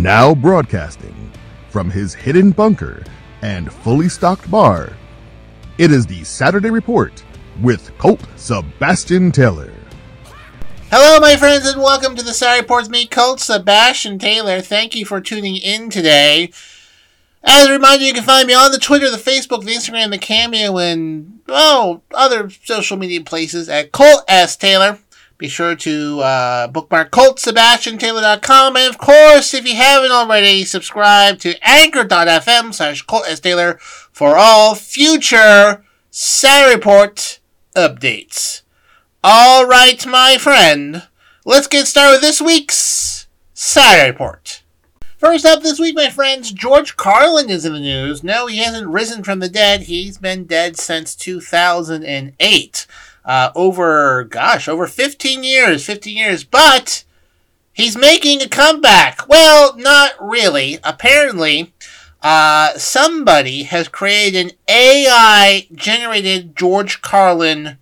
Now broadcasting from his hidden bunker and fully stocked bar, it is the Saturday Report with Colt Sebastian Taylor. Hello, my friends, and welcome to the Saturday Reports. Me, Colt Sebastian Taylor. Thank you for tuning in today. As a reminder, you can find me on the Twitter, the Facebook, the Instagram, the Cameo, and oh, other social media places at Colt S. Taylor. Be sure to uh, bookmark ColtSebastianTaylor.com. And of course, if you haven't already, subscribe to Anchor.fm slash Colt S. Taylor for all future Saturday Report updates. All right, my friend, let's get started with this week's Saturday Report. First up this week, my friends, George Carlin is in the news. No, he hasn't risen from the dead. He's been dead since 2008 uh, over, gosh, over 15 years, 15 years, but he's making a comeback. Well, not really. Apparently, uh, somebody has created an AI generated George Carlin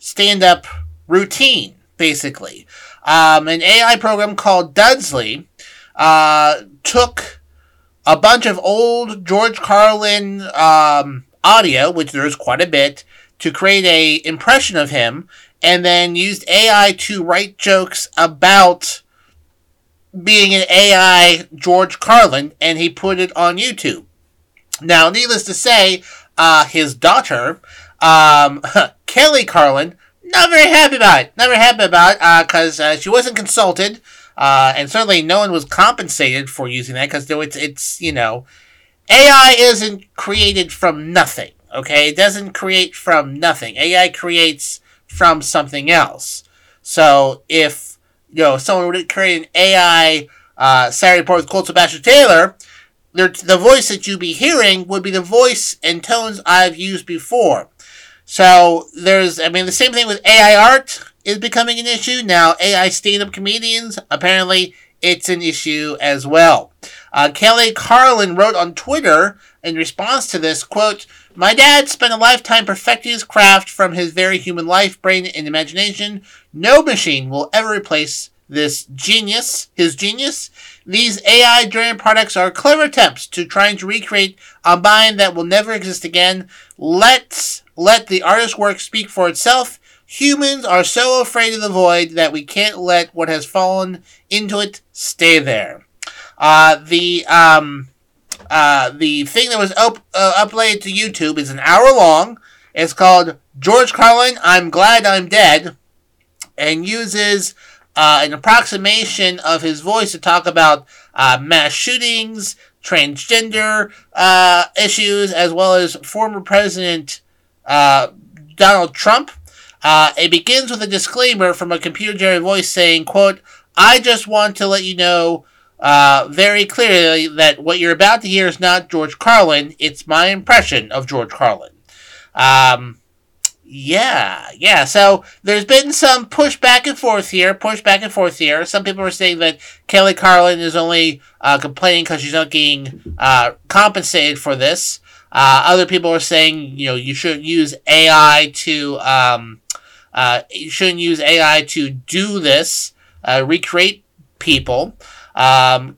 stand up routine, basically. Um, an AI program called Dudesy uh, took a bunch of old George Carlin um, audio, which there's quite a bit, to create a impression of him and then used AI to write jokes about being an AI George Carlin and he put it on YouTube. Now, needless to say, uh, his daughter, um, Kelly Carlin, not very happy about it. Not very happy about it because uh, uh, she wasn't consulted, uh, and certainly no one was compensated for using that because it's it's you know, AI isn't created from nothing. Okay, it doesn't create from nothing. AI creates from something else. So if you know someone would create an AI uh, Saturday report with Colt Sebastian Taylor, the voice that you'd be hearing would be the voice and tones I've used before. So there's, I mean, the same thing with AI art is becoming an issue now. AI stand-up comedians apparently it's an issue as well. Uh, Kelly Carlin wrote on Twitter in response to this quote my dad spent a lifetime perfecting his craft from his very human life, brain, and imagination. No machine will ever replace this genius, his genius. These AI driven products are clever attempts to trying to recreate a mind that will never exist again. Let's let the artist's work speak for itself. Humans are so afraid of the void that we can't let what has fallen into it stay there. Uh, the um, uh, the thing that was uh, uploaded to YouTube is an hour long. It's called George Carlin, I'm Glad I'm Dead, and uses uh, an approximation of his voice to talk about uh, mass shootings, transgender uh, issues, as well as former President Donald Trump. it begins with a disclaimer from a computer-generated voice saying, quote, I just want to let you know uh, very clearly that what you're about to hear is not George Carlin. It's my impression of George Carlin. Um, yeah, yeah. So there's been some push back and forth here, push back and forth here. Some people are saying that Kelly Carlin is only uh, complaining because she's not getting uh, compensated for this. Uh, other people are saying, you know, you shouldn't use AI to, um, uh, you shouldn't use AI to do this, recreate people. Um,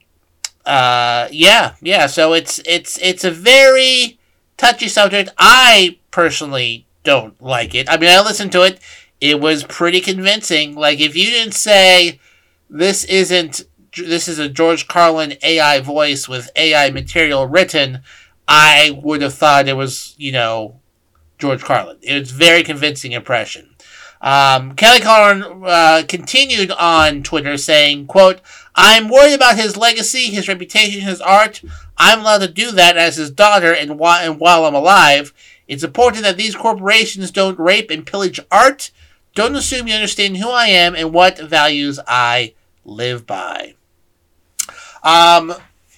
uh, yeah, yeah. So it's it's it's a very touchy subject. I personally don't like it. I mean, I listened to it. It was pretty convincing. Like if you didn't say this isn't this is a George Carlin AI voice with AI material written, I would have thought it was you know George Carlin. It was very convincing impression. Um, Kelly Carlin uh, continued on Twitter saying, quote, I'm worried about his legacy, his reputation, his art. I'm allowed to do that as his daughter and while, and while I'm alive. It's important that these corporations don't rape and pillage art. Don't assume you understand who I am and what values I live by. Um,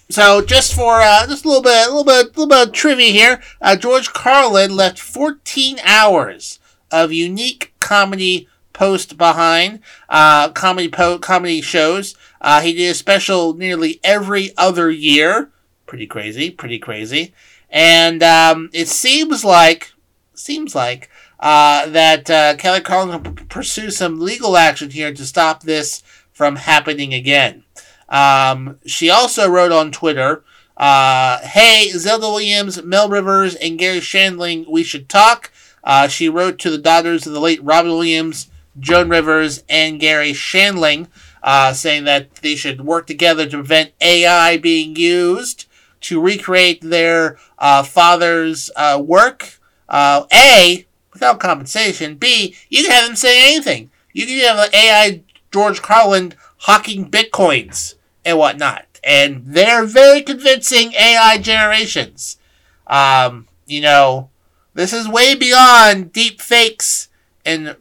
so just for uh, just a little bit, a little bit, a little bit of trivia here. Uh, George Carlin left 14 hours of unique comedy post behind uh, comedy po- comedy shows. Uh, he did a special nearly every other year. Pretty crazy, pretty crazy. And um, it seems like seems like uh, that uh, Kelly Carlin will pursue some legal action here to stop this from happening again. Um, she also wrote on Twitter, uh, "Hey, Zelda Williams, Mel Rivers, and Garry Shandling, we should talk." Uh, she wrote to the daughters of the late Robin Williams, Joan Rivers, and Garry Shandling, uh, saying that they should work together to prevent AI being used to recreate their uh, father's uh, work. Uh, A, without compensation. B, you can have them say anything. You can have an AI George Carlin hawking bitcoins and whatnot. And they're very convincing AI generations. Um, you know, this is way beyond deep fakes and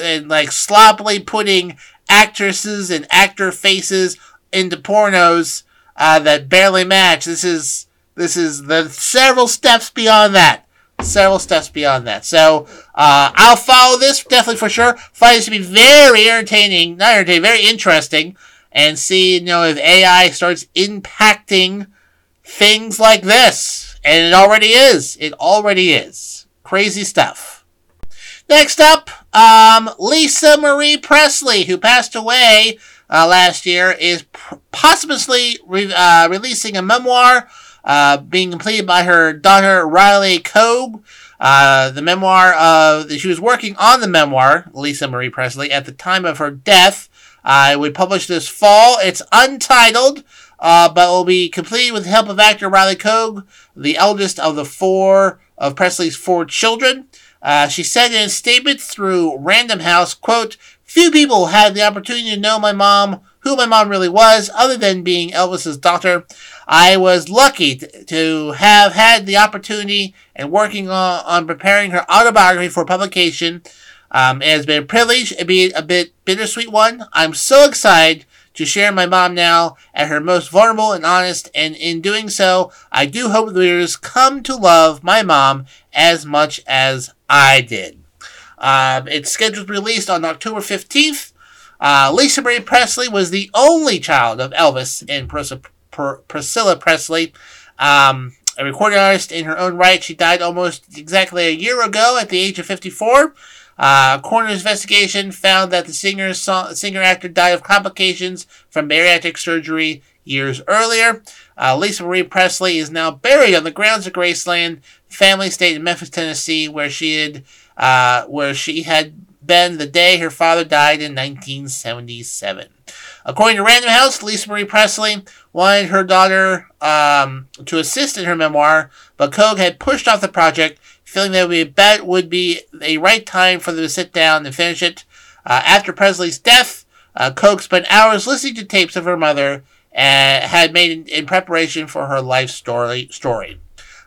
and like sloppily putting actresses and actor faces into pornos uh, that barely match. This is this is the several steps beyond that. Several steps beyond that. So uh, I'll follow this definitely for sure. Find this to be very entertaining, not entertaining, very interesting, and see you know if AI starts impacting things like this, and it already is. It already is. Crazy stuff. Next up, um, Lisa Marie Presley, who passed away uh, last year, is posthumously re- uh, releasing a memoir uh, being completed by her daughter Riley Keough. Uh, the memoir of she was working on the memoir Lisa Marie Presley at the time of her death. Uh, it would publish this fall. It's untitled, uh, but will be completed with the help of actor Riley Keough, the eldest of the four of Presley's four children. Uh, she said in a statement through Random House, quote, Few people had the opportunity to know my mom, who my mom really was, other than being Elvis's daughter. I was lucky to have had the opportunity and working on, on preparing her autobiography for publication. Um, it has been a privilege, it be a bit bittersweet one. I'm so excited to share my mom now at her most vulnerable and honest, and in doing so, I do hope the readers come to love my mom as much as I did. Um, it's scheduled to released on October 15th. Uh, Lisa Marie Presley was the only child of Elvis and Pris- Pr- Priscilla Presley. Um, a recording artist in her own right, she died almost exactly a year ago at the age of 54. Uh, coroner's investigation found that the singer singer actor died of complications from bariatric surgery years earlier. Uh, Lisa Marie Presley is now buried on the grounds of Graceland family estate in Memphis, Tennessee, where she had uh, where she had been the day her father died in 1977. According to Random House, Lisa Marie Presley wanted her daughter um, to assist in her memoir, but Keough had pushed off the project feeling that be, bet would be a right time for them to sit down and finish it. Uh, after Presley's death, uh, Keough spent hours listening to tapes of her mother and had made in, in preparation for her life story. story.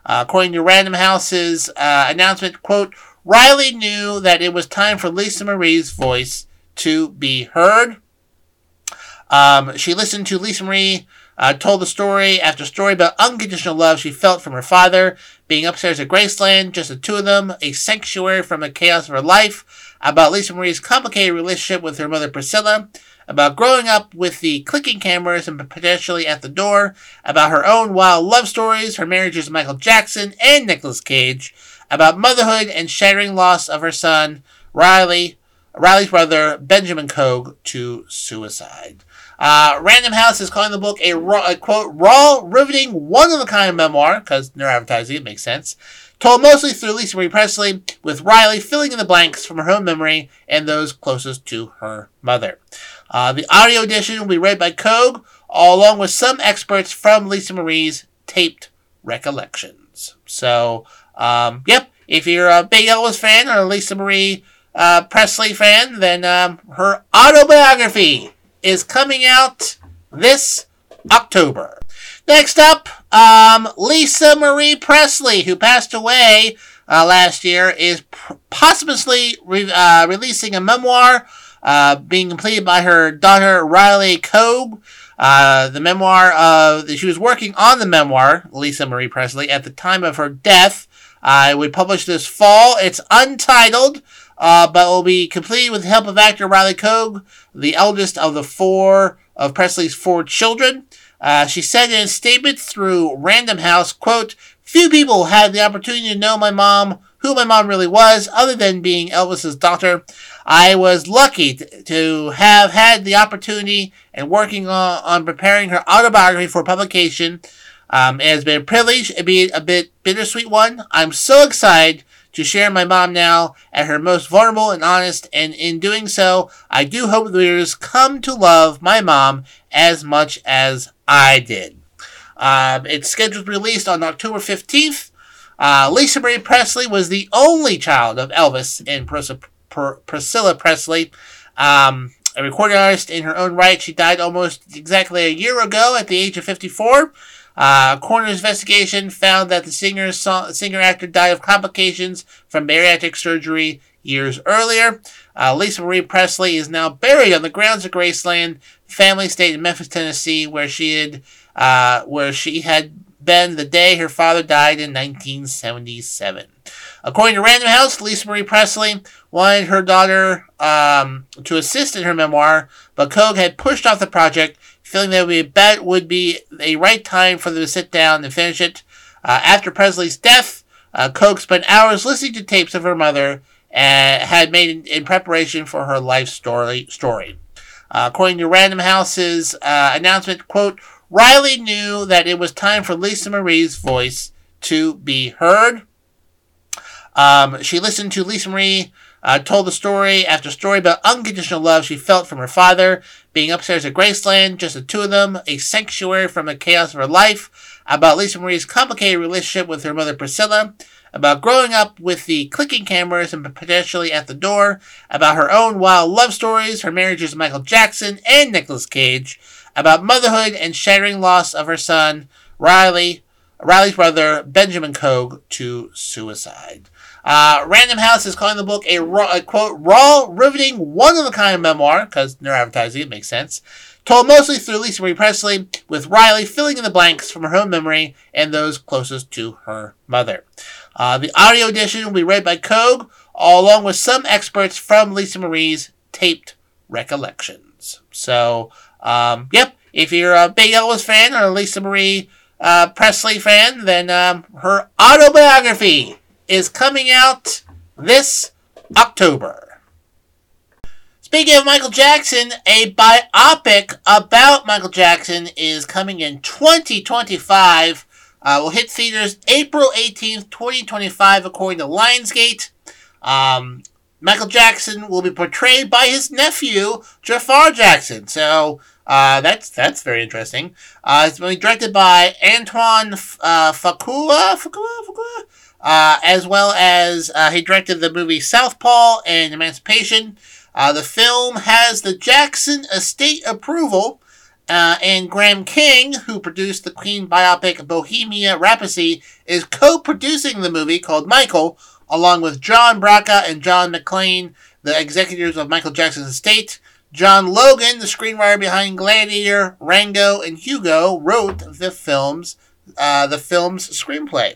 Uh, according to Random House's uh, announcement, quote, Riley knew that it was time for Lisa Marie's voice to be heard. Um, she listened to Lisa Marie uh, told the story after story about unconditional love she felt from her father, being upstairs at Graceland, just the two of them, a sanctuary from the chaos of her life, about Lisa Marie's complicated relationship with her mother Priscilla, about growing up with the clicking cameras and potentially at the door, about her own wild love stories, her marriages to Michael Jackson and Nicolas Cage, about motherhood and shattering loss of her son, Riley, Riley's brother, Benjamin Keough, to suicide. Uh, Random House is calling the book a, raw, a quote, raw, riveting, one of a kind memoir, because they're advertising, it makes sense. Told mostly through Lisa Marie Presley, with Riley filling in the blanks from her own memory and those closest to her mother. Uh, the audio edition will be read by Keough, along with some experts from Lisa Marie's taped recollections. So, um, yep, if you're a big Elvis fan or a Lisa Marie uh, Presley fan, then um, her autobiography is coming out this October. Next up, um, Lisa Marie Presley, who passed away uh, last year, is posthumously re- uh, releasing a memoir uh, being completed by her daughter Riley Keough. Uh, the memoir of she was working on the memoir Lisa Marie Presley at the time of her death. Uh, we published this fall. It's untitled uh, but will be completed with the help of actor Riley Keough, the eldest of the four of Presley's four children. Uh, she said in a statement through Random House, quote, Few people had the opportunity to know my mom, who my mom really was, other than being Elvis's daughter. I was lucky to have had the opportunity and working on, on preparing her autobiography for publication. Um, it has been a privilege, it be a bit bittersweet one. I'm so excited to share my mom now at her most vulnerable and honest, and in doing so, I do hope the readers come to love my mom as much as I did. Uh, it's scheduled released on October 15th. Uh, Lisa Marie Presley was the only child of Elvis and Pris- Pr- Priscilla Presley. Um, a recording artist in her own right, she died almost exactly a year ago at the age of 54. Uh, coroner's investigation found that the singer singer actor died of complications from bariatric surgery years earlier. Uh, Lisa Marie Presley is now buried on the grounds of Graceland family estate in Memphis, Tennessee, where she had uh, where she had been the day her father died in 1977. According to Random House, Lisa Marie Presley wanted her daughter um, to assist in her memoir, but Keough had pushed off the project, feeling that be, bet would be a right time for them to sit down and finish it. Uh, after Presley's death, uh, Keough spent hours listening to tapes of her mother and had made in, in preparation for her life story. story. Uh, according to Random House's uh, announcement, quote, Riley knew that it was time for Lisa Marie's voice to be heard. Um, she listened to Lisa Marie uh, told the story after story about unconditional love she felt from her father, being upstairs at Graceland, just the two of them, a sanctuary from the chaos of her life, about Lisa Marie's complicated relationship with her mother Priscilla, about growing up with the clicking cameras and potentially at the door, about her own wild love stories, her marriages to Michael Jackson and Nicolas Cage, about motherhood and shattering loss of her son, Riley, Riley's brother, Benjamin Keough, to suicide. Uh, Random House is calling the book a, raw, a quote, raw, riveting, one of a kind memoir, because they're advertising it, makes sense. Told mostly through Lisa Marie Presley, with Riley filling in the blanks from her own memory and those closest to her mother. Uh, the audio edition will be read by Keough, along with some experts from Lisa Marie's taped recollections. So, um, yep, if you're a big Elvis fan or a Lisa Marie uh, Presley fan, then um, her autobiography is coming out this October. Speaking of Michael Jackson, a biopic about Michael Jackson is coming in 2025. Uh, will hit theaters April 18th, 2025, according to Lionsgate. Um, Michael Jackson will be portrayed by his nephew, Jaafar Jackson. So uh, that's that's very interesting. Uh, it's going to be directed by Antoine uh, Fuqua, Fuqua, Fuqua, uh, as well as uh, he directed the movie Southpaw and Emancipation. Uh, the film has the Jackson estate approval, uh, and Graham King, who produced the Queen biopic Bohemia Rhapsody, is co-producing the movie called Michael, along with John Branca and John McClain, the executives of Michael Jackson's estate. John Logan, the screenwriter behind Gladiator, Rango, and Hugo, wrote the film's uh, the film's screenplay.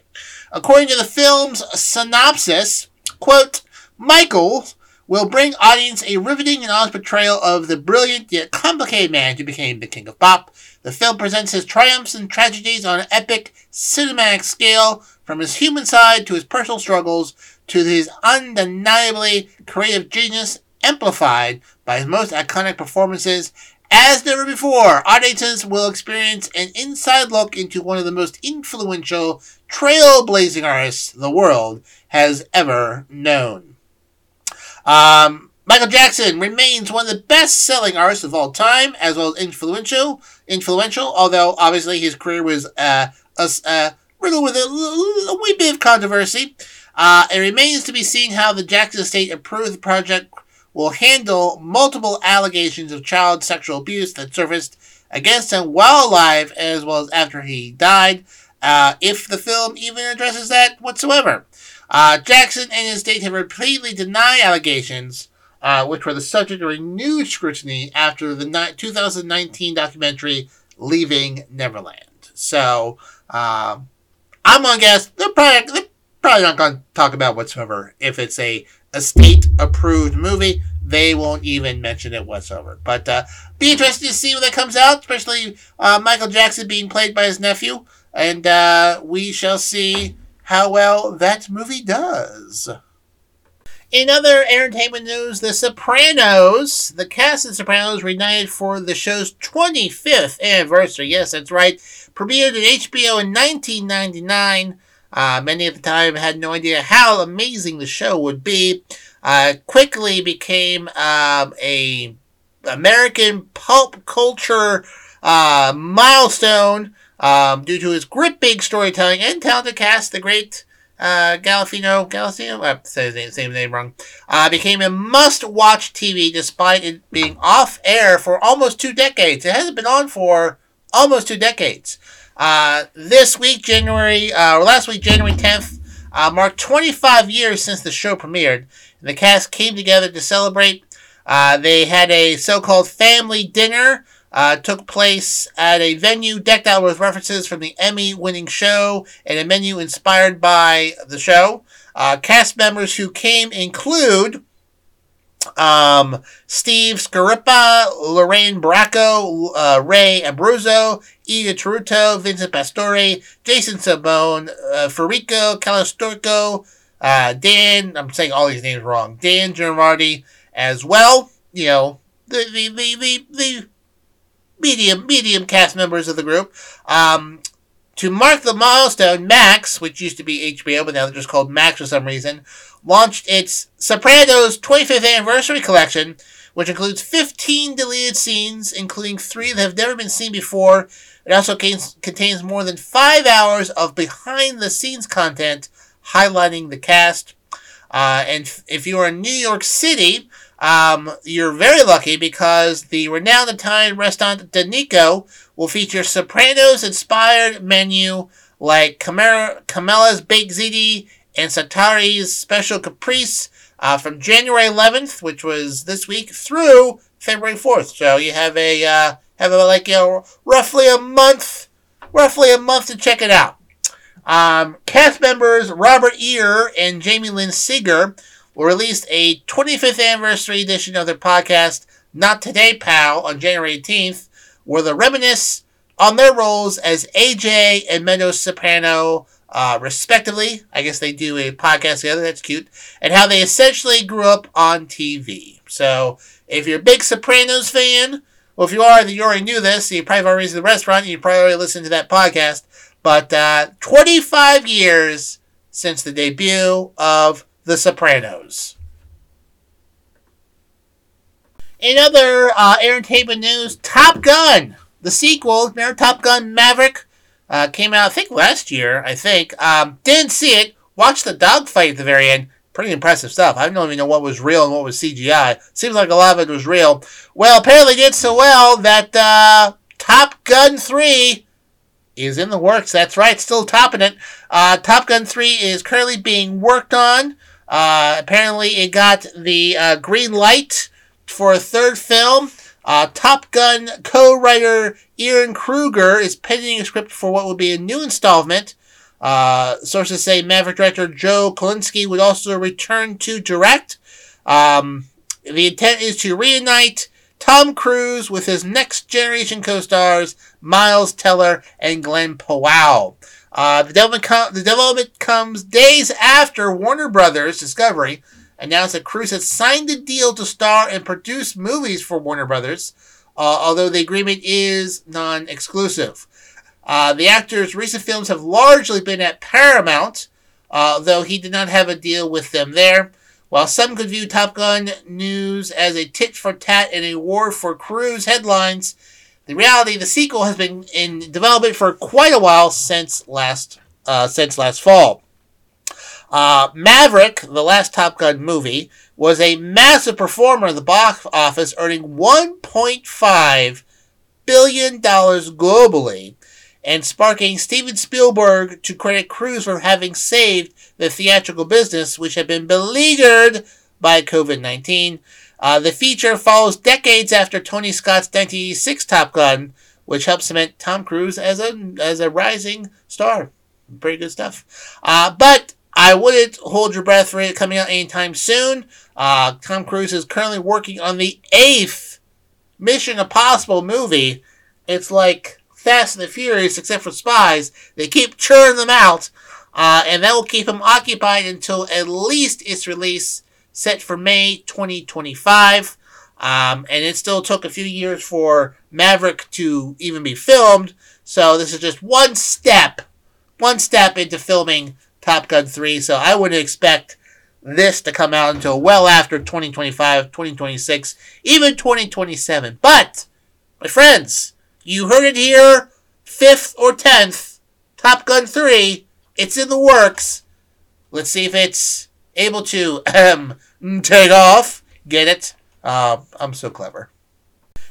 According to the film's synopsis, quote, Michael will bring audience a riveting and honest portrayal of the brilliant yet complicated man who became the king of pop. The film presents his triumphs and tragedies on an epic cinematic scale, from his human side to his personal struggles to his undeniably creative genius amplified by his most iconic performances. As never before, audiences will experience an inside look into one of the most influential, trailblazing artists the world has ever known. Um, Michael Jackson remains one of the best-selling artists of all time, as well as influential. Influential, although obviously his career was uh, a, uh, riddled with a, a, wee bit of controversy. Uh, it remains to be seen how the Jackson estate approved project will handle multiple allegations of child sexual abuse that surfaced against him while alive as well as after he died, uh, if the film even addresses that whatsoever. Uh, Jackson and his estate have repeatedly denied allegations, uh, which were the subject of renewed scrutiny after the ni- 2019 documentary Leaving Neverland. So, um, I'm gonna guess they're probably, they're probably not gonna talk about whatsoever if it's a a state approved movie, they won't even mention it whatsoever. But uh, be interested to see when that comes out, especially uh, Michael Jackson being played by his nephew. And uh, we shall see how well that movie does. In other entertainment news, The Sopranos, the cast of The Sopranos reunited for the show's 25th anniversary. Yes, that's right. Premiered at HBO in 1999. Uh, many at the time had no idea how amazing the show would be. Uh, quickly became um, a American pulp culture uh, milestone um, due to his gripping storytelling and talented cast. The great uh, Galifino, Galifino, I say his name, same name wrong, uh, became a must-watch TV despite it being off air for almost two decades. It hasn't been on for almost two decades. Uh, this week, January, uh, or last week, January 10th, uh, marked 25 years since the show premiered. And the cast came together to celebrate. Uh, they had a so-called family dinner uh, took place at a venue decked out with references from the Emmy winning show and a menu inspired by the show. Uh, cast members who came include um, Steve Schirripa, Lorraine Bracco, uh, Ray Abruzzo, Ida Taruto, Vincent Pastore, Jason Sabone, uh, Federico Calastorco, uh, Dan, I'm saying all these names wrong, Dan Girardi as well. You know, the, the, the, the, the medium medium cast members of the group. Um, to mark the milestone, Max, which used to be HBO but now they're just called Max for some reason, launched its Sopranos 25th anniversary collection, which includes 15 deleted scenes, including three that have never been seen before. It also contains more than five hours of behind the scenes content highlighting the cast. Uh, and if you are in New York City, um, you're very lucky because the renowned Italian restaurant Danico will feature Sopranos inspired menu like Carmella's Baked Ziti and Satari's Special Caprese uh, from January 11th, which was this week, through February 4th. So you have a uh, have a, like you know, roughly a month, roughly a month to check it out. Um, cast members Robert Ear and Jamie Lynn Sigler will release a 25th anniversary edition of their podcast, Not Today, Pal, on January 18th, where they reminisce on their roles as AJ and Meadows Soprano, uh, respectively. I guess they do a podcast together. That's cute. And how they essentially grew up on TV. So, if you're a big Sopranos fan, well, if you are, then you already knew this. You probably already to the restaurant. And you probably already listened to that podcast. But uh, 25 years since the debut of the Sopranos. In other uh, news, Top Gun, the sequel, remember Top Gun Maverick, uh, came out, I think, last year, I think. Um, didn't see it. Watched the dogfight at the very end. Pretty impressive stuff. I don't even know what was real and what was CGI. Seems like a lot of it was real. Well, apparently did so well that uh, Top Gun 3 is in the works. That's right, still topping it. Uh, Top Gun 3 is currently being worked on. Uh, apparently, it got the uh, green light for a third film. Uh, Top Gun co-writer Ehren Kruger is penning a script for what will be a new installment. Uh, sources say Maverick director Joe Kosinski would also return to direct. Um, the intent is to reunite Tom Cruise with his next generation co-stars Miles Teller and Glenn Powell. Uh, the, development com- the development comes days after Warner Brothers Discovery announced that Cruise had signed a deal to star and produce movies for Warner Brothers, uh, although the agreement is non-exclusive. Uh, the actor's recent films have largely been at Paramount, uh, though he did not have a deal with them there. While some could view Top Gun news as a tit for tat and a war for Cruise headlines, the reality, the sequel has been in development for quite a while since last uh, since last fall. Uh, Maverick, the last Top Gun movie, was a massive performer in the box office, earning 1.5 billion dollars globally, and sparking Steven Spielberg to credit Cruise for having saved the theatrical business, which had been beleaguered by COVID 19. Uh, the feature follows decades after Tony Scott's 1986 Top Gun, which helped cement Tom Cruise as a as a rising star. Pretty good stuff. Uh, but I wouldn't hold your breath for it coming out anytime soon. Uh, Tom Cruise is currently working on the eighth Mission Impossible movie. It's like Fast and the Furious, except for spies. They keep churning them out. Uh, and that will keep him occupied until at least its release, set for May 2025. Um, and it still took a few years for Maverick to even be filmed. So this is just one step, one step into filming Top Gun 3. So I wouldn't expect this to come out until well after 2025, 2026, even 2027. But, my friends, you heard it here, 5th or 10th, Top Gun 3, it's in the works. Let's see if it's able to um, take off. Get it? Uh, I'm so clever.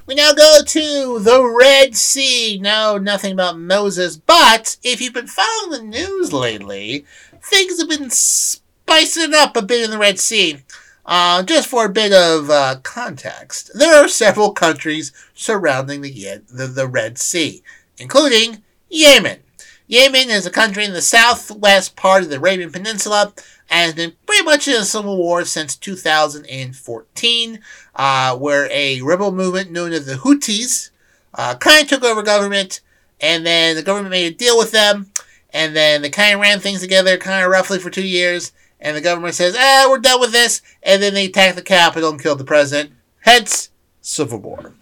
We now go to the Red Sea. No, nothing about Moses, but if you've been following the news lately, things have been spicing up a bit in the Red Sea. Uh, just for a bit of uh, context, there are several countries surrounding the, the, the Red Sea, including Yemen. Yemen is a country in the southwest part of the Arabian Peninsula and has been pretty much in a civil war since 2014, uh, where a rebel movement known as the Houthis uh, kind of took over government, and then the government made a deal with them, and then they kind of ran things together kind of roughly for two years, and the government says, ah, we're done with this, and then they attack the capital and kill the president. Hence, civil war.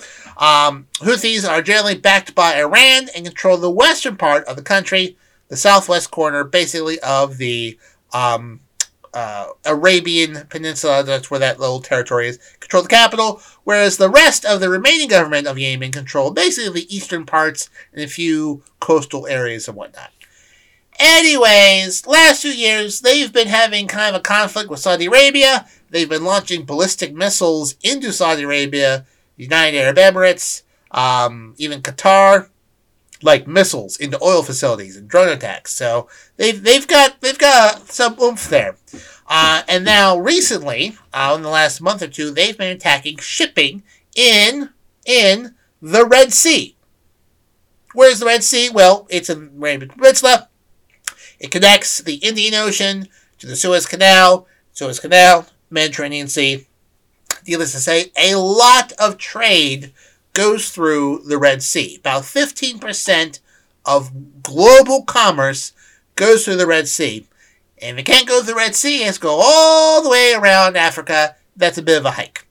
Um, Houthis are generally backed by Iran and control the western part of the country, the southwest corner, basically, of the um, uh, Arabian Peninsula. That's where that little territory is. Control the capital, whereas the rest of the remaining government of Yemen control basically the eastern parts and a few coastal areas and whatnot. Anyways, last few years, they've been having kind of a conflict with Saudi Arabia. They've been launching ballistic missiles into Saudi Arabia, United Arab Emirates, um, even Qatar, like missiles into oil facilities and drone attacks. So they've they've got they've got some oomph there. Uh, and now recently, uh, in the last month or two, they've been attacking shipping in in the Red Sea. Where's the Red Sea? Well, it's in the Peninsula. It connects the Indian Ocean to the Suez Canal, Suez Canal, Mediterranean Sea. Needless to say, a lot of trade goes through the Red Sea. About 15% of global commerce goes through the Red Sea. And if it can't go through the Red Sea, it has to go all the way around Africa. That's a bit of a hike.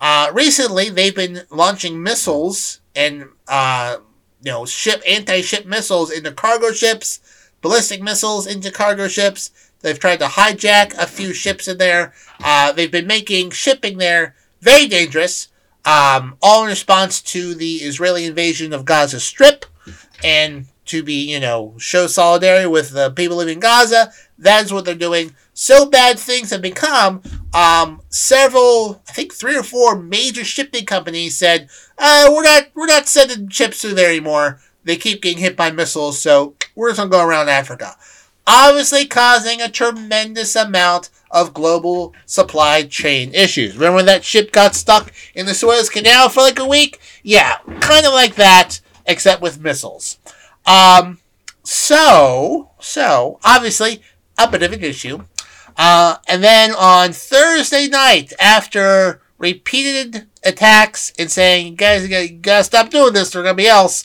Uh, recently, they've been launching missiles and uh, you know ship anti-ship missiles into cargo ships ballistic missiles into cargo ships. They've tried to hijack a few ships in there. Uh, they've been making shipping there very dangerous, um, all in response to the Israeli invasion of Gaza Strip and to be, you know, show solidarity with the people living in Gaza. That's what they're doing. So bad things have become. Um, several, I think three or four major shipping companies said, uh, "We're not, we're not sending ships through there anymore." They keep getting hit by missiles, so we're just gonna go around Africa. Obviously, causing a tremendous amount of global supply chain issues. Remember when that ship got stuck in the Suez Canal for like a week? Yeah, kind of like that, except with missiles. Um, so, so, obviously, a bit of an issue. Uh, and then on Thursday night, after repeated attacks and saying, guys, you gotta stop doing this, there's gonna be else,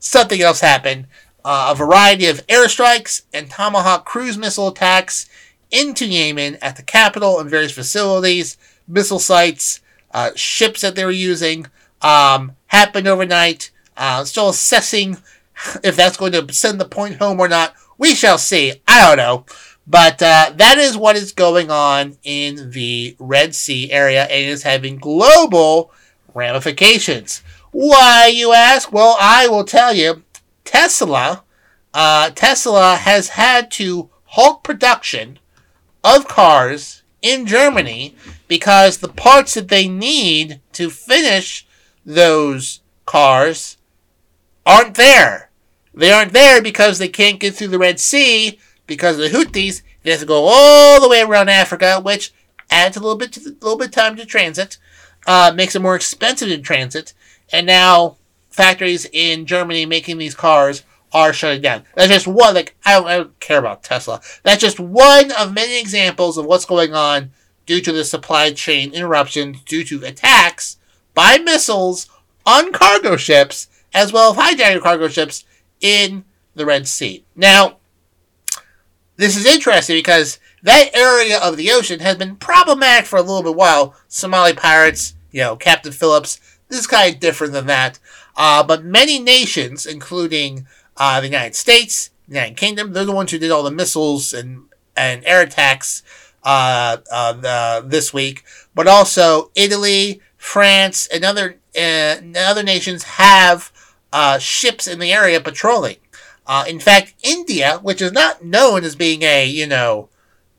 something else happened. Uh, a variety of airstrikes and Tomahawk cruise missile attacks into Yemen at the capital and various facilities, missile sites, uh, ships that they were using um, happened overnight. Uh, still assessing if that's going to send the point home or not. We shall see. I don't know. But uh, that is what is going on in the Red Sea area and is having global ramifications. Why, you ask? Well, I will tell you. Tesla, uh, Tesla has had to halt production of cars in Germany because the parts that they need to finish those cars aren't there. They aren't there because they can't get through the Red Sea because of the Houthis. They have to go all the way around Africa, which adds a little bit to the, little bit of time to transit, uh, makes it more expensive to transit, and now factories in Germany making these cars are shutting down. That's just one, like, I don't, I don't care about Tesla. That's just one of many examples of what's going on due to the supply chain interruptions due to attacks by missiles on cargo ships, as well as hijacking cargo ships in the Red Sea. Now, this is interesting because that area of the ocean has been problematic for a little bit while. Somali pirates, you know, Captain Phillips, this is different than that. Uh, but many nations, including uh, the United States, the United Kingdom, they're the ones who did all the missiles and, and air attacks uh, uh the, this week. But also Italy, France, and other, uh, other nations have uh, ships in the area patrolling. in fact, India, which is not known as being a, you know,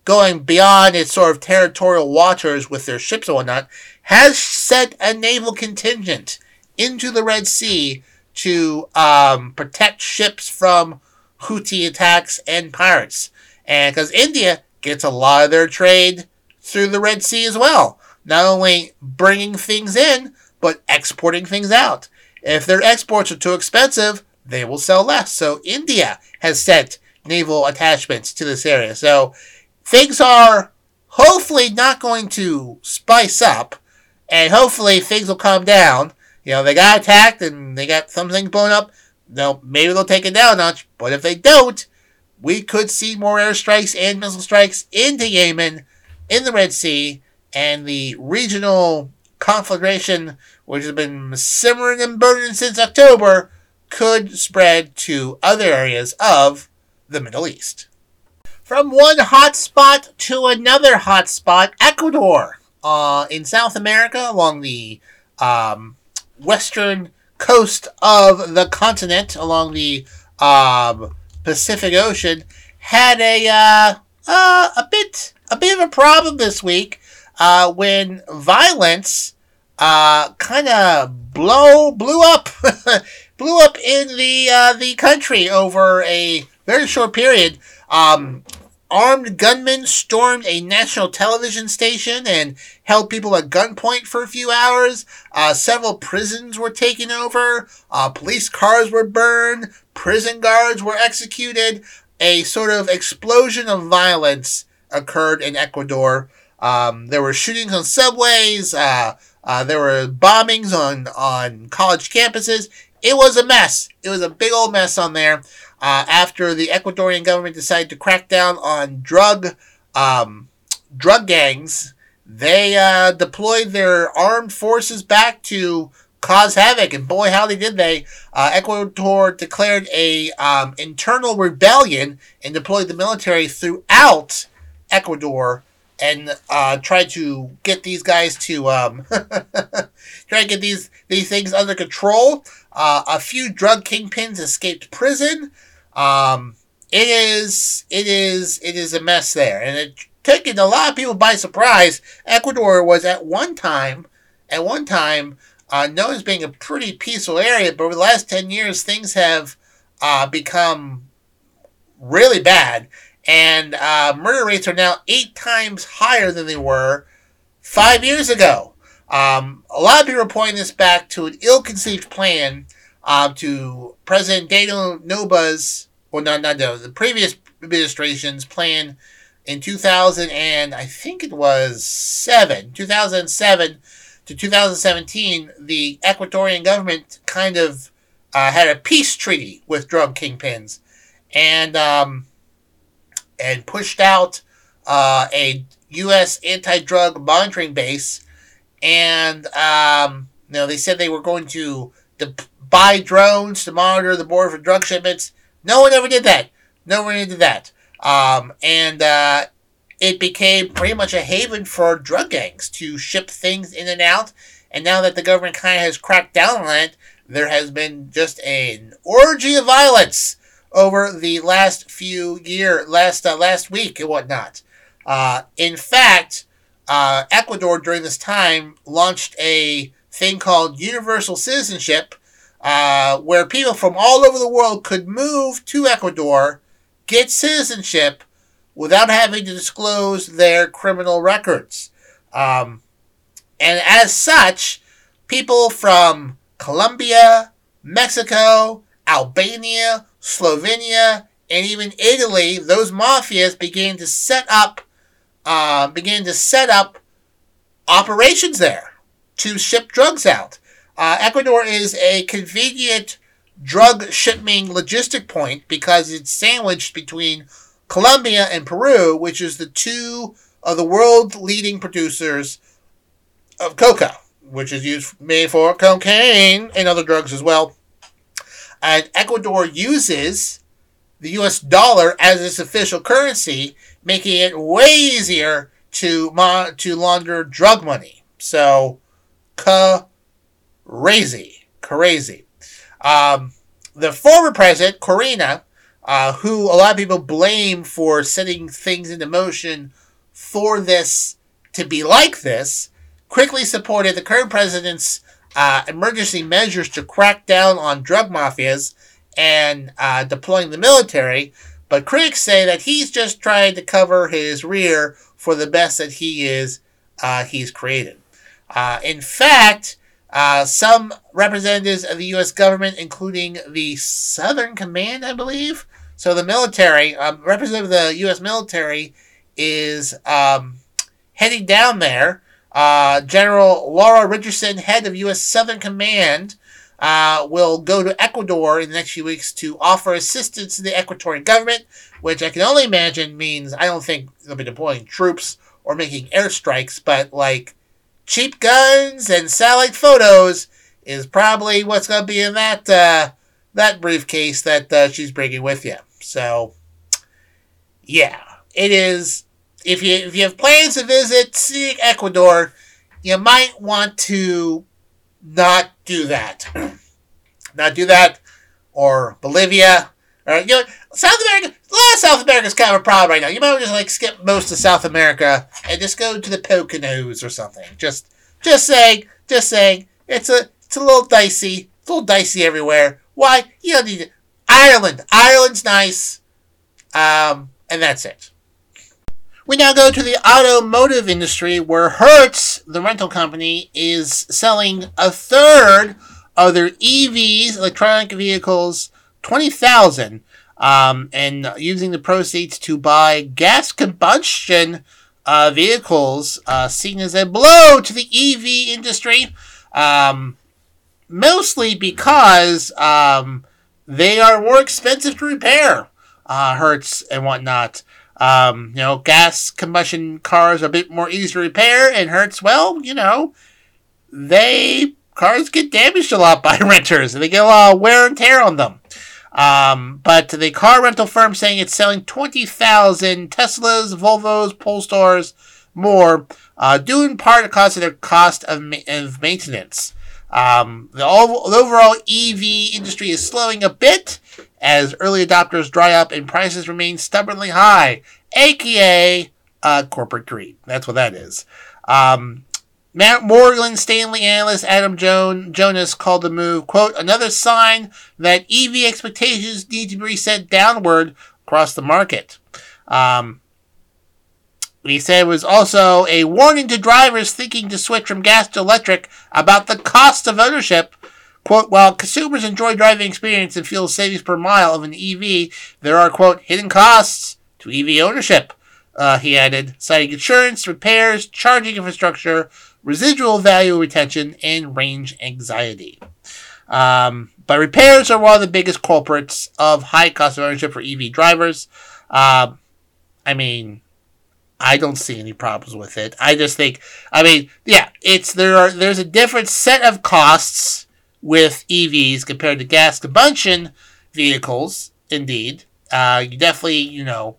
going beyond its sort of territorial waters with their ships and whatnot, has sent a naval contingent into the Red Sea to um, protect ships from Houthi attacks and pirates. And because India gets a lot of their trade through the Red Sea as well, not only bringing things in, but exporting things out. If their exports are too expensive, they will sell less. So India has sent naval attachments to this area. So things are hopefully not going to spice up, and hopefully things will calm down. You know, they got attacked and they got some things blown up. No, maybe they'll take it down a notch, but if they don't, we could see more airstrikes and missile strikes into Yemen, in the Red Sea, and the regional conflagration, which has been simmering and burning since October, could spread to other areas of the Middle East. From one hotspot to another hotspot, Ecuador, uh, in South America, along the um, western coast of the continent, along the um, Pacific Ocean, had a uh, uh, a bit a bit of a problem this week uh, when violence uh, kind of blow blew up blew up in the uh, the country over a very short period. Um, armed gunmen stormed a national television station and held people at gunpoint for a few hours. Uh, several prisons were taken over. Uh, police cars were burned. Prison guards were executed. A sort of explosion of violence occurred in Ecuador. Um, there were shootings on subways. Uh, uh there were bombings on, on college campuses. It was a mess. It was a big old mess on there uh, after the Ecuadorian government decided to crack down on drug um, drug gangs. They uh, deployed their armed forces back to cause havoc, and boy, how they did they! Uh, Ecuador declared a um, internal rebellion and deployed the military throughout Ecuador and uh, tried to get these guys to um, try to get these these things under control. Uh, a few drug kingpins escaped prison. Um, it is, it is, it is a mess there, and it taken a lot of people by surprise. Ecuador was at one time, at one time, uh, known as being a pretty peaceful area, but over the last ten years, things have uh, become really bad, and uh, murder rates are now eight times higher than they were five years ago. Um, a lot of people are pointing this back to an ill-conceived plan um, to President Daniel Noboa's well, not not no, the previous administration's plan in 2000 and I think it was seven, 2007 to 2017, the Ecuadorian government kind of uh, had a peace treaty with drug kingpins, and um, and pushed out uh, a U.S. anti-drug monitoring base, and um, you know they said they were going to buy drones to monitor the border for drug shipments no one ever did that. No one ever did that. Um, and uh, it became pretty much a haven for drug gangs to ship things in and out. And now that the government kind of has cracked down on it, there has been just an orgy of violence over the last few year, last uh, last week and whatnot. Uh, in fact, uh, Ecuador during this time launched a thing called universal citizenship, uh, where people from all over the world could move to Ecuador, get citizenship without having to disclose their criminal records. Um, and as such, people from Colombia, Mexico, Albania, Slovenia, and even Italy, those mafias began to set up, uh, began to set up operations there to ship drugs out. Uh, Ecuador is a convenient drug shipping logistic point because it's sandwiched between Colombia and Peru, which is the two of the world leading producers of coca, which is used made for cocaine and other drugs as well. And Ecuador uses the US dollar as its official currency, making it way easier to mo- to launder drug money. So, crazy, crazy. Um, the former president, Correa, uh, who a lot of people blame for setting things into motion for this to be like this, quickly supported the current president's uh, emergency measures to crack down on drug mafias and uh, deploying the military. But critics say that he's just trying to cover his rear for the best that he is uh, he's created. Uh, in fact, uh, some representatives of the U.S. government, including the Southern Command, I believe, so the military, um, representative of the U.S. military, is um, heading down there. Uh, General Laura Richardson, head of U.S. Southern Command, uh, will go to Ecuador in the next few weeks to offer assistance to the Ecuadorian government, which I can only imagine means I don't think they'll be deploying troops or making airstrikes, but like cheap guns and satellite photos is probably what's going to be in that uh, that briefcase that uh, she's bringing with you. So, yeah, it is. If you if you have plans to visit Ecuador, you might want to not do that. not do that, or Bolivia, or you know, South America. Lot of South America is kind of a problem right now. You might just like skip most of South America and just go to the Poconos or something. Just, just saying, just saying. It's a, it's a little dicey. It's a little dicey everywhere. Why? You don't need it. Ireland. Ireland's nice. Um, and that's it. We now go to the automotive industry where Hertz, the rental company, is selling a third of their EVs, electronic vehicles, 20,000, um, and using the proceeds to buy gas combustion uh, vehicles, uh, seen as a blow to the EV industry, um, mostly because um, they are more expensive to repair, uh, Hertz and whatnot. Um, you know, gas combustion cars are a bit more easy to repair, and Hertz, well, you know, they cars get damaged a lot by renters, and they get a lot of wear and tear on them. Um, but the car rental firm saying it's selling 20,000 Teslas, Volvos, Polestars, more, uh, due in part because of their cost of, ma- of maintenance. Um, the, ov- the overall EV industry is slowing a bit as early adopters dry up and prices remain stubbornly high, aka uh, corporate greed. That's what that is. Um, Matt Morgan Stanley analyst Adam Joan, Jonas called the move, quote, another sign that EV expectations need to be reset downward across the market. Um, he said it was also a warning to drivers thinking to switch from gas to electric about the cost of ownership. Quote, while consumers enjoy driving experience and fuel savings per mile of an EV, there are, quote, hidden costs to EV ownership. Uh, he added, citing insurance, repairs, charging infrastructure, residual value retention, and range anxiety. Um, but repairs are one of the biggest culprits of high cost of ownership for EV drivers. Uh, I mean, I don't see any problems with it. I just think, I mean, yeah, it's there are there's a different set of costs with EVs compared to gas combustion vehicles. Indeed, uh, you definitely you know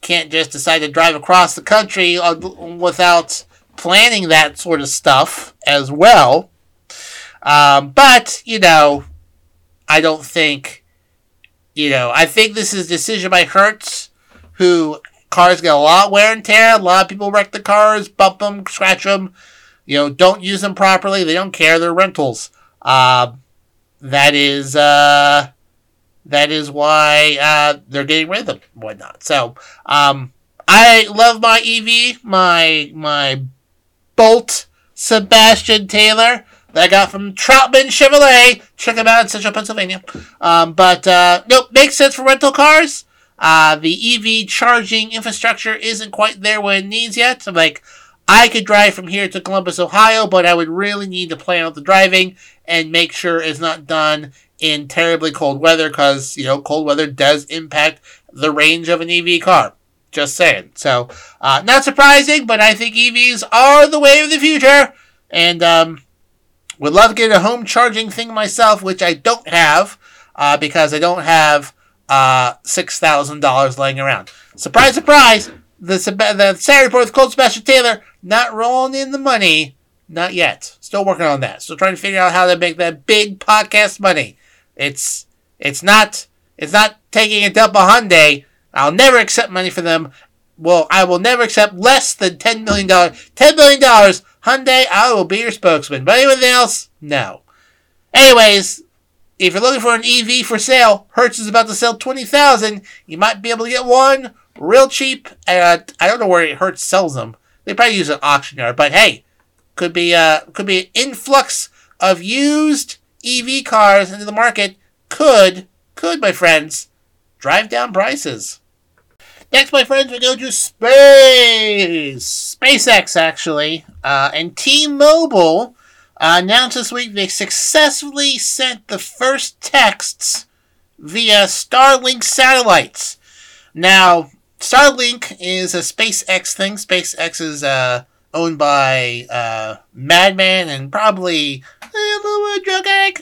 can't just decide to drive across the country without planning that sort of stuff as well. Um, but you know, I don't think you know. I think this is a decision by Hertz, who cars get a lot wear and tear. A lot of people wreck the cars, bump them, scratch them. You know, don't use them properly. They don't care. They're rentals. Uh, that is uh, that is why uh, they're getting rid of them, whatnot. So, um, I love my EV, my my Bolt Sebastian Taylor that I got from Troutman Chevrolet. Check them out in Central Pennsylvania. Um, but uh, nope, makes sense for rental cars. Uh, the EV charging infrastructure isn't quite there where it needs yet. So like, I could drive from here to Columbus, Ohio, but I would really need to plan out the driving and make sure it's not done in terribly cold weather because, you know, cold weather does impact the range of an EV car. Just saying. So, uh, not surprising, but I think EVs are the way of the future. And um, would love to get a home charging thing myself, which I don't have uh, because I don't have uh, $6,000 laying around. Surprise, surprise! The, the Saturday report with Colt Sebastian Taylor not rolling in the money. Not yet. Still working on that. Still trying to figure out how to make that big podcast money. It's it's not it's not taking a on Hyundai. I'll never accept money from them. Well, I will never accept less than ten million dollars. Ten million dollars, Hyundai. I will be your spokesman. But anything else, no. Anyways, if you're looking for an EV for sale, Hertz is about to sell twenty thousand. You might be able to get one real cheap. Uh, I don't know where Hertz sells them. They probably use an auction yard. But hey, could be uh could be an influx of used EV cars into the market. Could could my friends drive down prices. Next, my friends, we go to space. SpaceX, actually, uh, and T-Mobile uh, announced this week they successfully sent the first texts via Starlink satellites. Now, Starlink is a SpaceX thing. SpaceX is uh, owned by uh, Madman and probably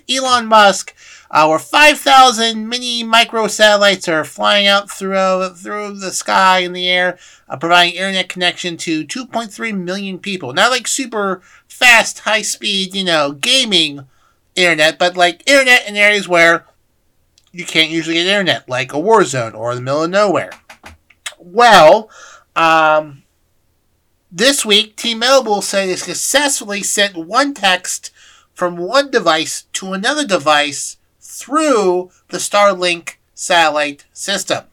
Elon Musk. Our 5,000 mini micro satellites are flying out through, through the sky in the air, uh, providing internet connection to 2.3 million people. Not like super fast, high speed, you know, gaming internet, but like internet in areas where you can't usually get internet, like a war zone or the middle of nowhere. Well, um, this week, T-Mobile said it successfully sent one text from one device to another device through the Starlink satellite system.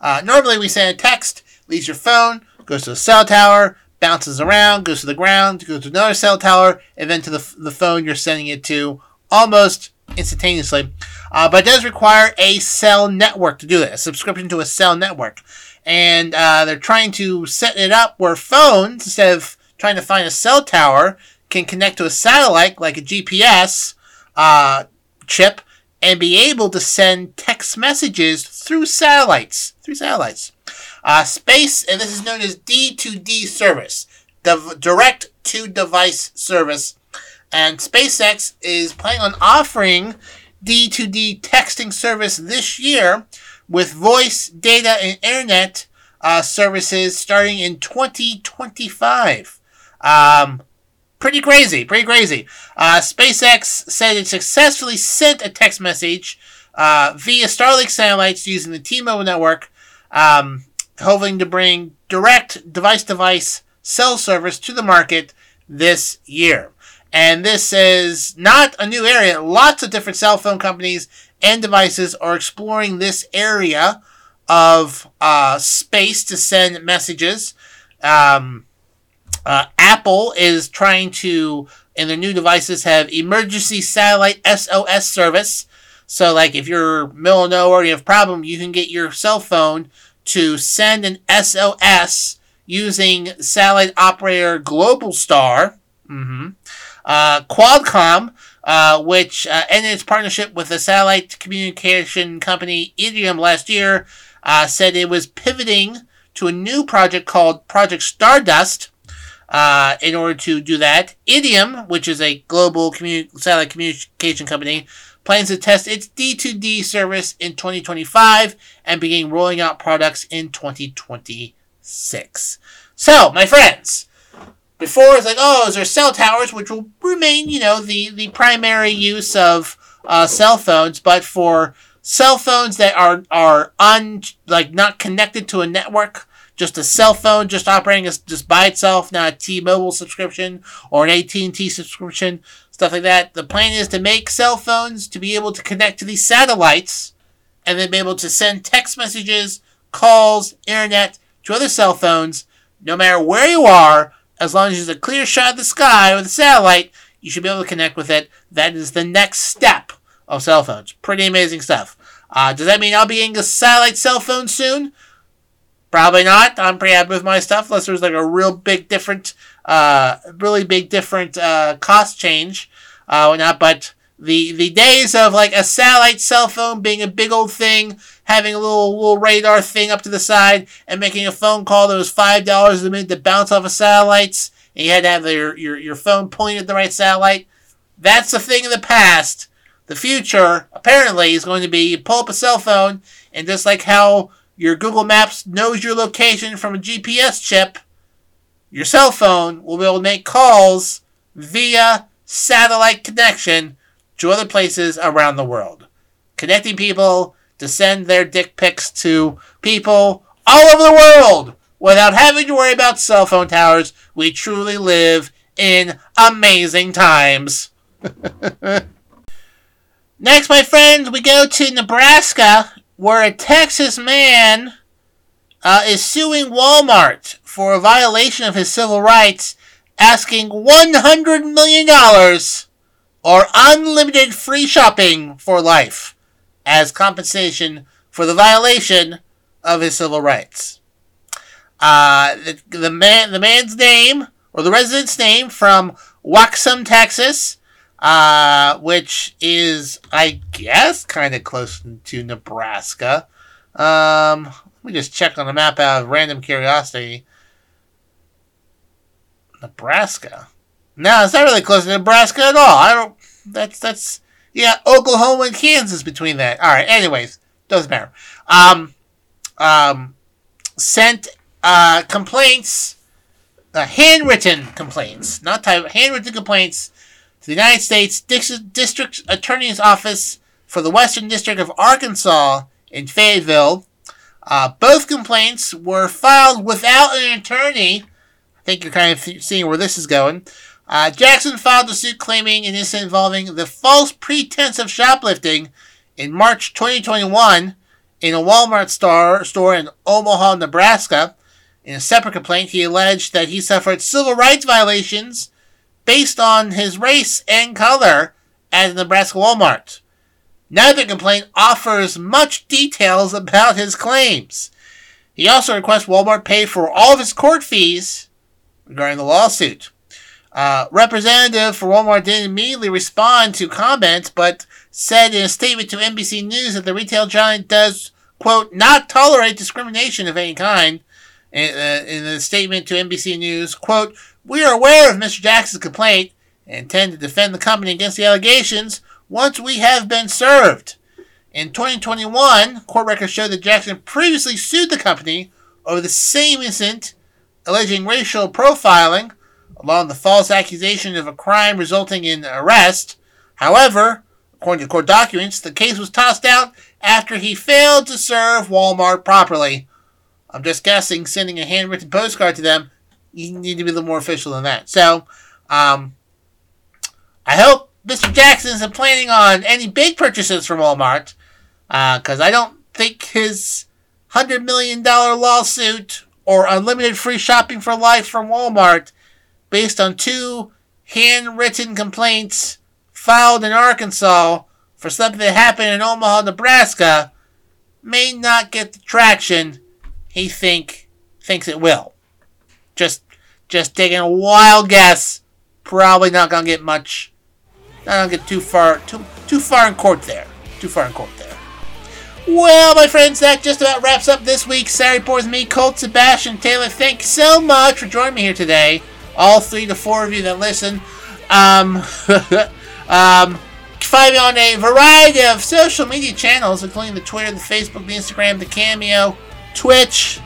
Uh, normally, we send a text, leaves your phone, goes to a cell tower, bounces around, goes to the ground, goes to another cell tower, and then to the, the phone you're sending it to almost instantaneously. Uh, but it does require a cell network to do it, a subscription to a cell network. And uh, they're trying to set it up where phones, instead of trying to find a cell tower, can connect to a satellite like a GPS uh, chip and be able to send text messages through satellites. Through satellites. Uh, space, and this is known as D2D service, the direct to device service. And SpaceX is planning on offering D2D texting service this year with voice, data, and internet uh, services starting in 2025. Um, pretty crazy, pretty crazy. Uh, SpaceX said it successfully sent a text message uh, via Starlink satellites using the T-Mobile network, um, hoping to bring direct device-to-device cell service to the market this year. And this is not a new area. Lots of different cell phone companies and devices are exploring this area of uh, space to send messages. Um, uh, Apple is trying to, in their new devices, have emergency satellite SOS service. So, like, if you're middle of nowhere, you have a problem, you can get your cell phone to send an SOS using satellite operator Globalstar. Mm-hmm. Uh, Qualcomm uh, which uh, ended its partnership with the satellite communication company Iridium last year, uh, said it was pivoting to a new project called Project Stardust. Uh, in order to do that, Iridium, which is a global satellite communication company, plans to test its D2D service in 2025 and begin rolling out products in 2026. So, my friends, before it's like, oh, is there cell towers, which will remain, you know, the, the primary use of uh, cell phones, but for cell phones that are are un like not connected to a network, just a cell phone just operating as just by itself, not a T-Mobile subscription or an AT&T subscription, stuff like that. The plan is to make cell phones to be able to connect to these satellites and then be able to send text messages, calls, internet to other cell phones, no matter where you are as long as there's a clear shot of the sky with a satellite, you should be able to connect with it. That is the next step of cell phones. Pretty amazing stuff. Uh, does that mean I'll be getting a satellite cell phone soon? Probably not. I'm pretty happy with my stuff, unless there's like a real big different, uh, really big different uh, cost change uh, or not. But the the days of like a satellite cell phone being a big old thing, having a little little radar thing up to the side, and making a phone call that was five dollars a minute to bounce off of satellites, and you had to have your, your your phone pointed at the right satellite. That's a thing of the past. The future apparently is going to be you pull up a cell phone, and just like how your Google Maps knows your location from a GPS chip, your cell phone will be able to make calls via satellite connection to other places around the world, connecting people to send their dick pics to people all over the world without having to worry about cell phone towers. We truly live in amazing times. Next, my friends, we go to Nebraska, where a Texas man uh, is suing Walmart for a violation of his civil rights, asking $100 million or unlimited free shopping for life as compensation for the violation of his civil rights. Uh, the, the man, the man's name or the resident's name from Waxham, Texas, uh, which is, I guess, kind of close to Nebraska. Um, let me just check on the map out of random curiosity. Nebraska. No, it's not really close to Nebraska at all. I don't. That's that's yeah, Oklahoma and Kansas between that. All right. Anyways, doesn't matter. Um, um, sent uh complaints, uh, handwritten complaints, not type handwritten complaints to the United States District Attorney's Office for the Western District of Arkansas in Fayetteville. Uh, both complaints were filed without an attorney. I think you're kind of seeing where this is going. Uh, Jackson filed a suit claiming an incident involving the false pretense of shoplifting in March 2021 in a Walmart store, store in Omaha, Nebraska. In a separate complaint, he alleged that he suffered civil rights violations based on his race and color at Nebraska Walmart. Neither complaint offers much details about his claims. He also requests Walmart pay for all of his court fees regarding the lawsuit. Uh, representative for Walmart didn't immediately respond to comments, but said in a statement to NBC News that the retail giant does, quote, not tolerate discrimination of any kind. In, uh, in a statement to NBC News, quote, we are aware of Mr. Jackson's complaint and intend to defend the company against the allegations once we have been served. In 2021, court records show that Jackson previously sued the company over the same incident, alleging racial profiling along the false accusation of a crime resulting in arrest. However, according to court documents, the case was tossed out after he failed to serve Walmart properly. I'm just guessing sending a handwritten postcard to them, you need to be a little more official than that. So, um, I hope Mr. Jackson isn't planning on any big purchases from Walmart, because uh, I don't think his $100 million lawsuit or unlimited free shopping for life from Walmart based on two handwritten complaints filed in Arkansas for something that happened in Omaha, Nebraska, may not get the traction he think thinks it will. Just taking a wild guess. Probably not gonna get much. Not gonna get too far too too far in court there. Too far in court there. Well, my friends, that just about wraps up this week's Saturday Reports me, Colt Sebastian Taylor. Thank you so much for joining me here today all three to four of you that listen. Um, um, find me on a variety of social media channels, including the Twitter, the Facebook, the Instagram, the Cameo, Twitch,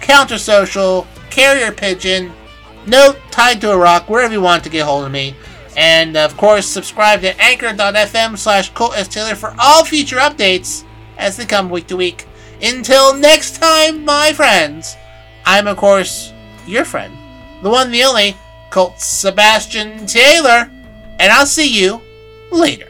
Counter Social, Carrier Pigeon, Note, Tied to a Rock, wherever you want to get hold of me. And of course, subscribe to anchor.fm slash Taylor for all future updates as they come week to week. Until next time, my friends, I'm of course your friend, the one, the only, Colt Sebastian Taylor, and I'll see you later.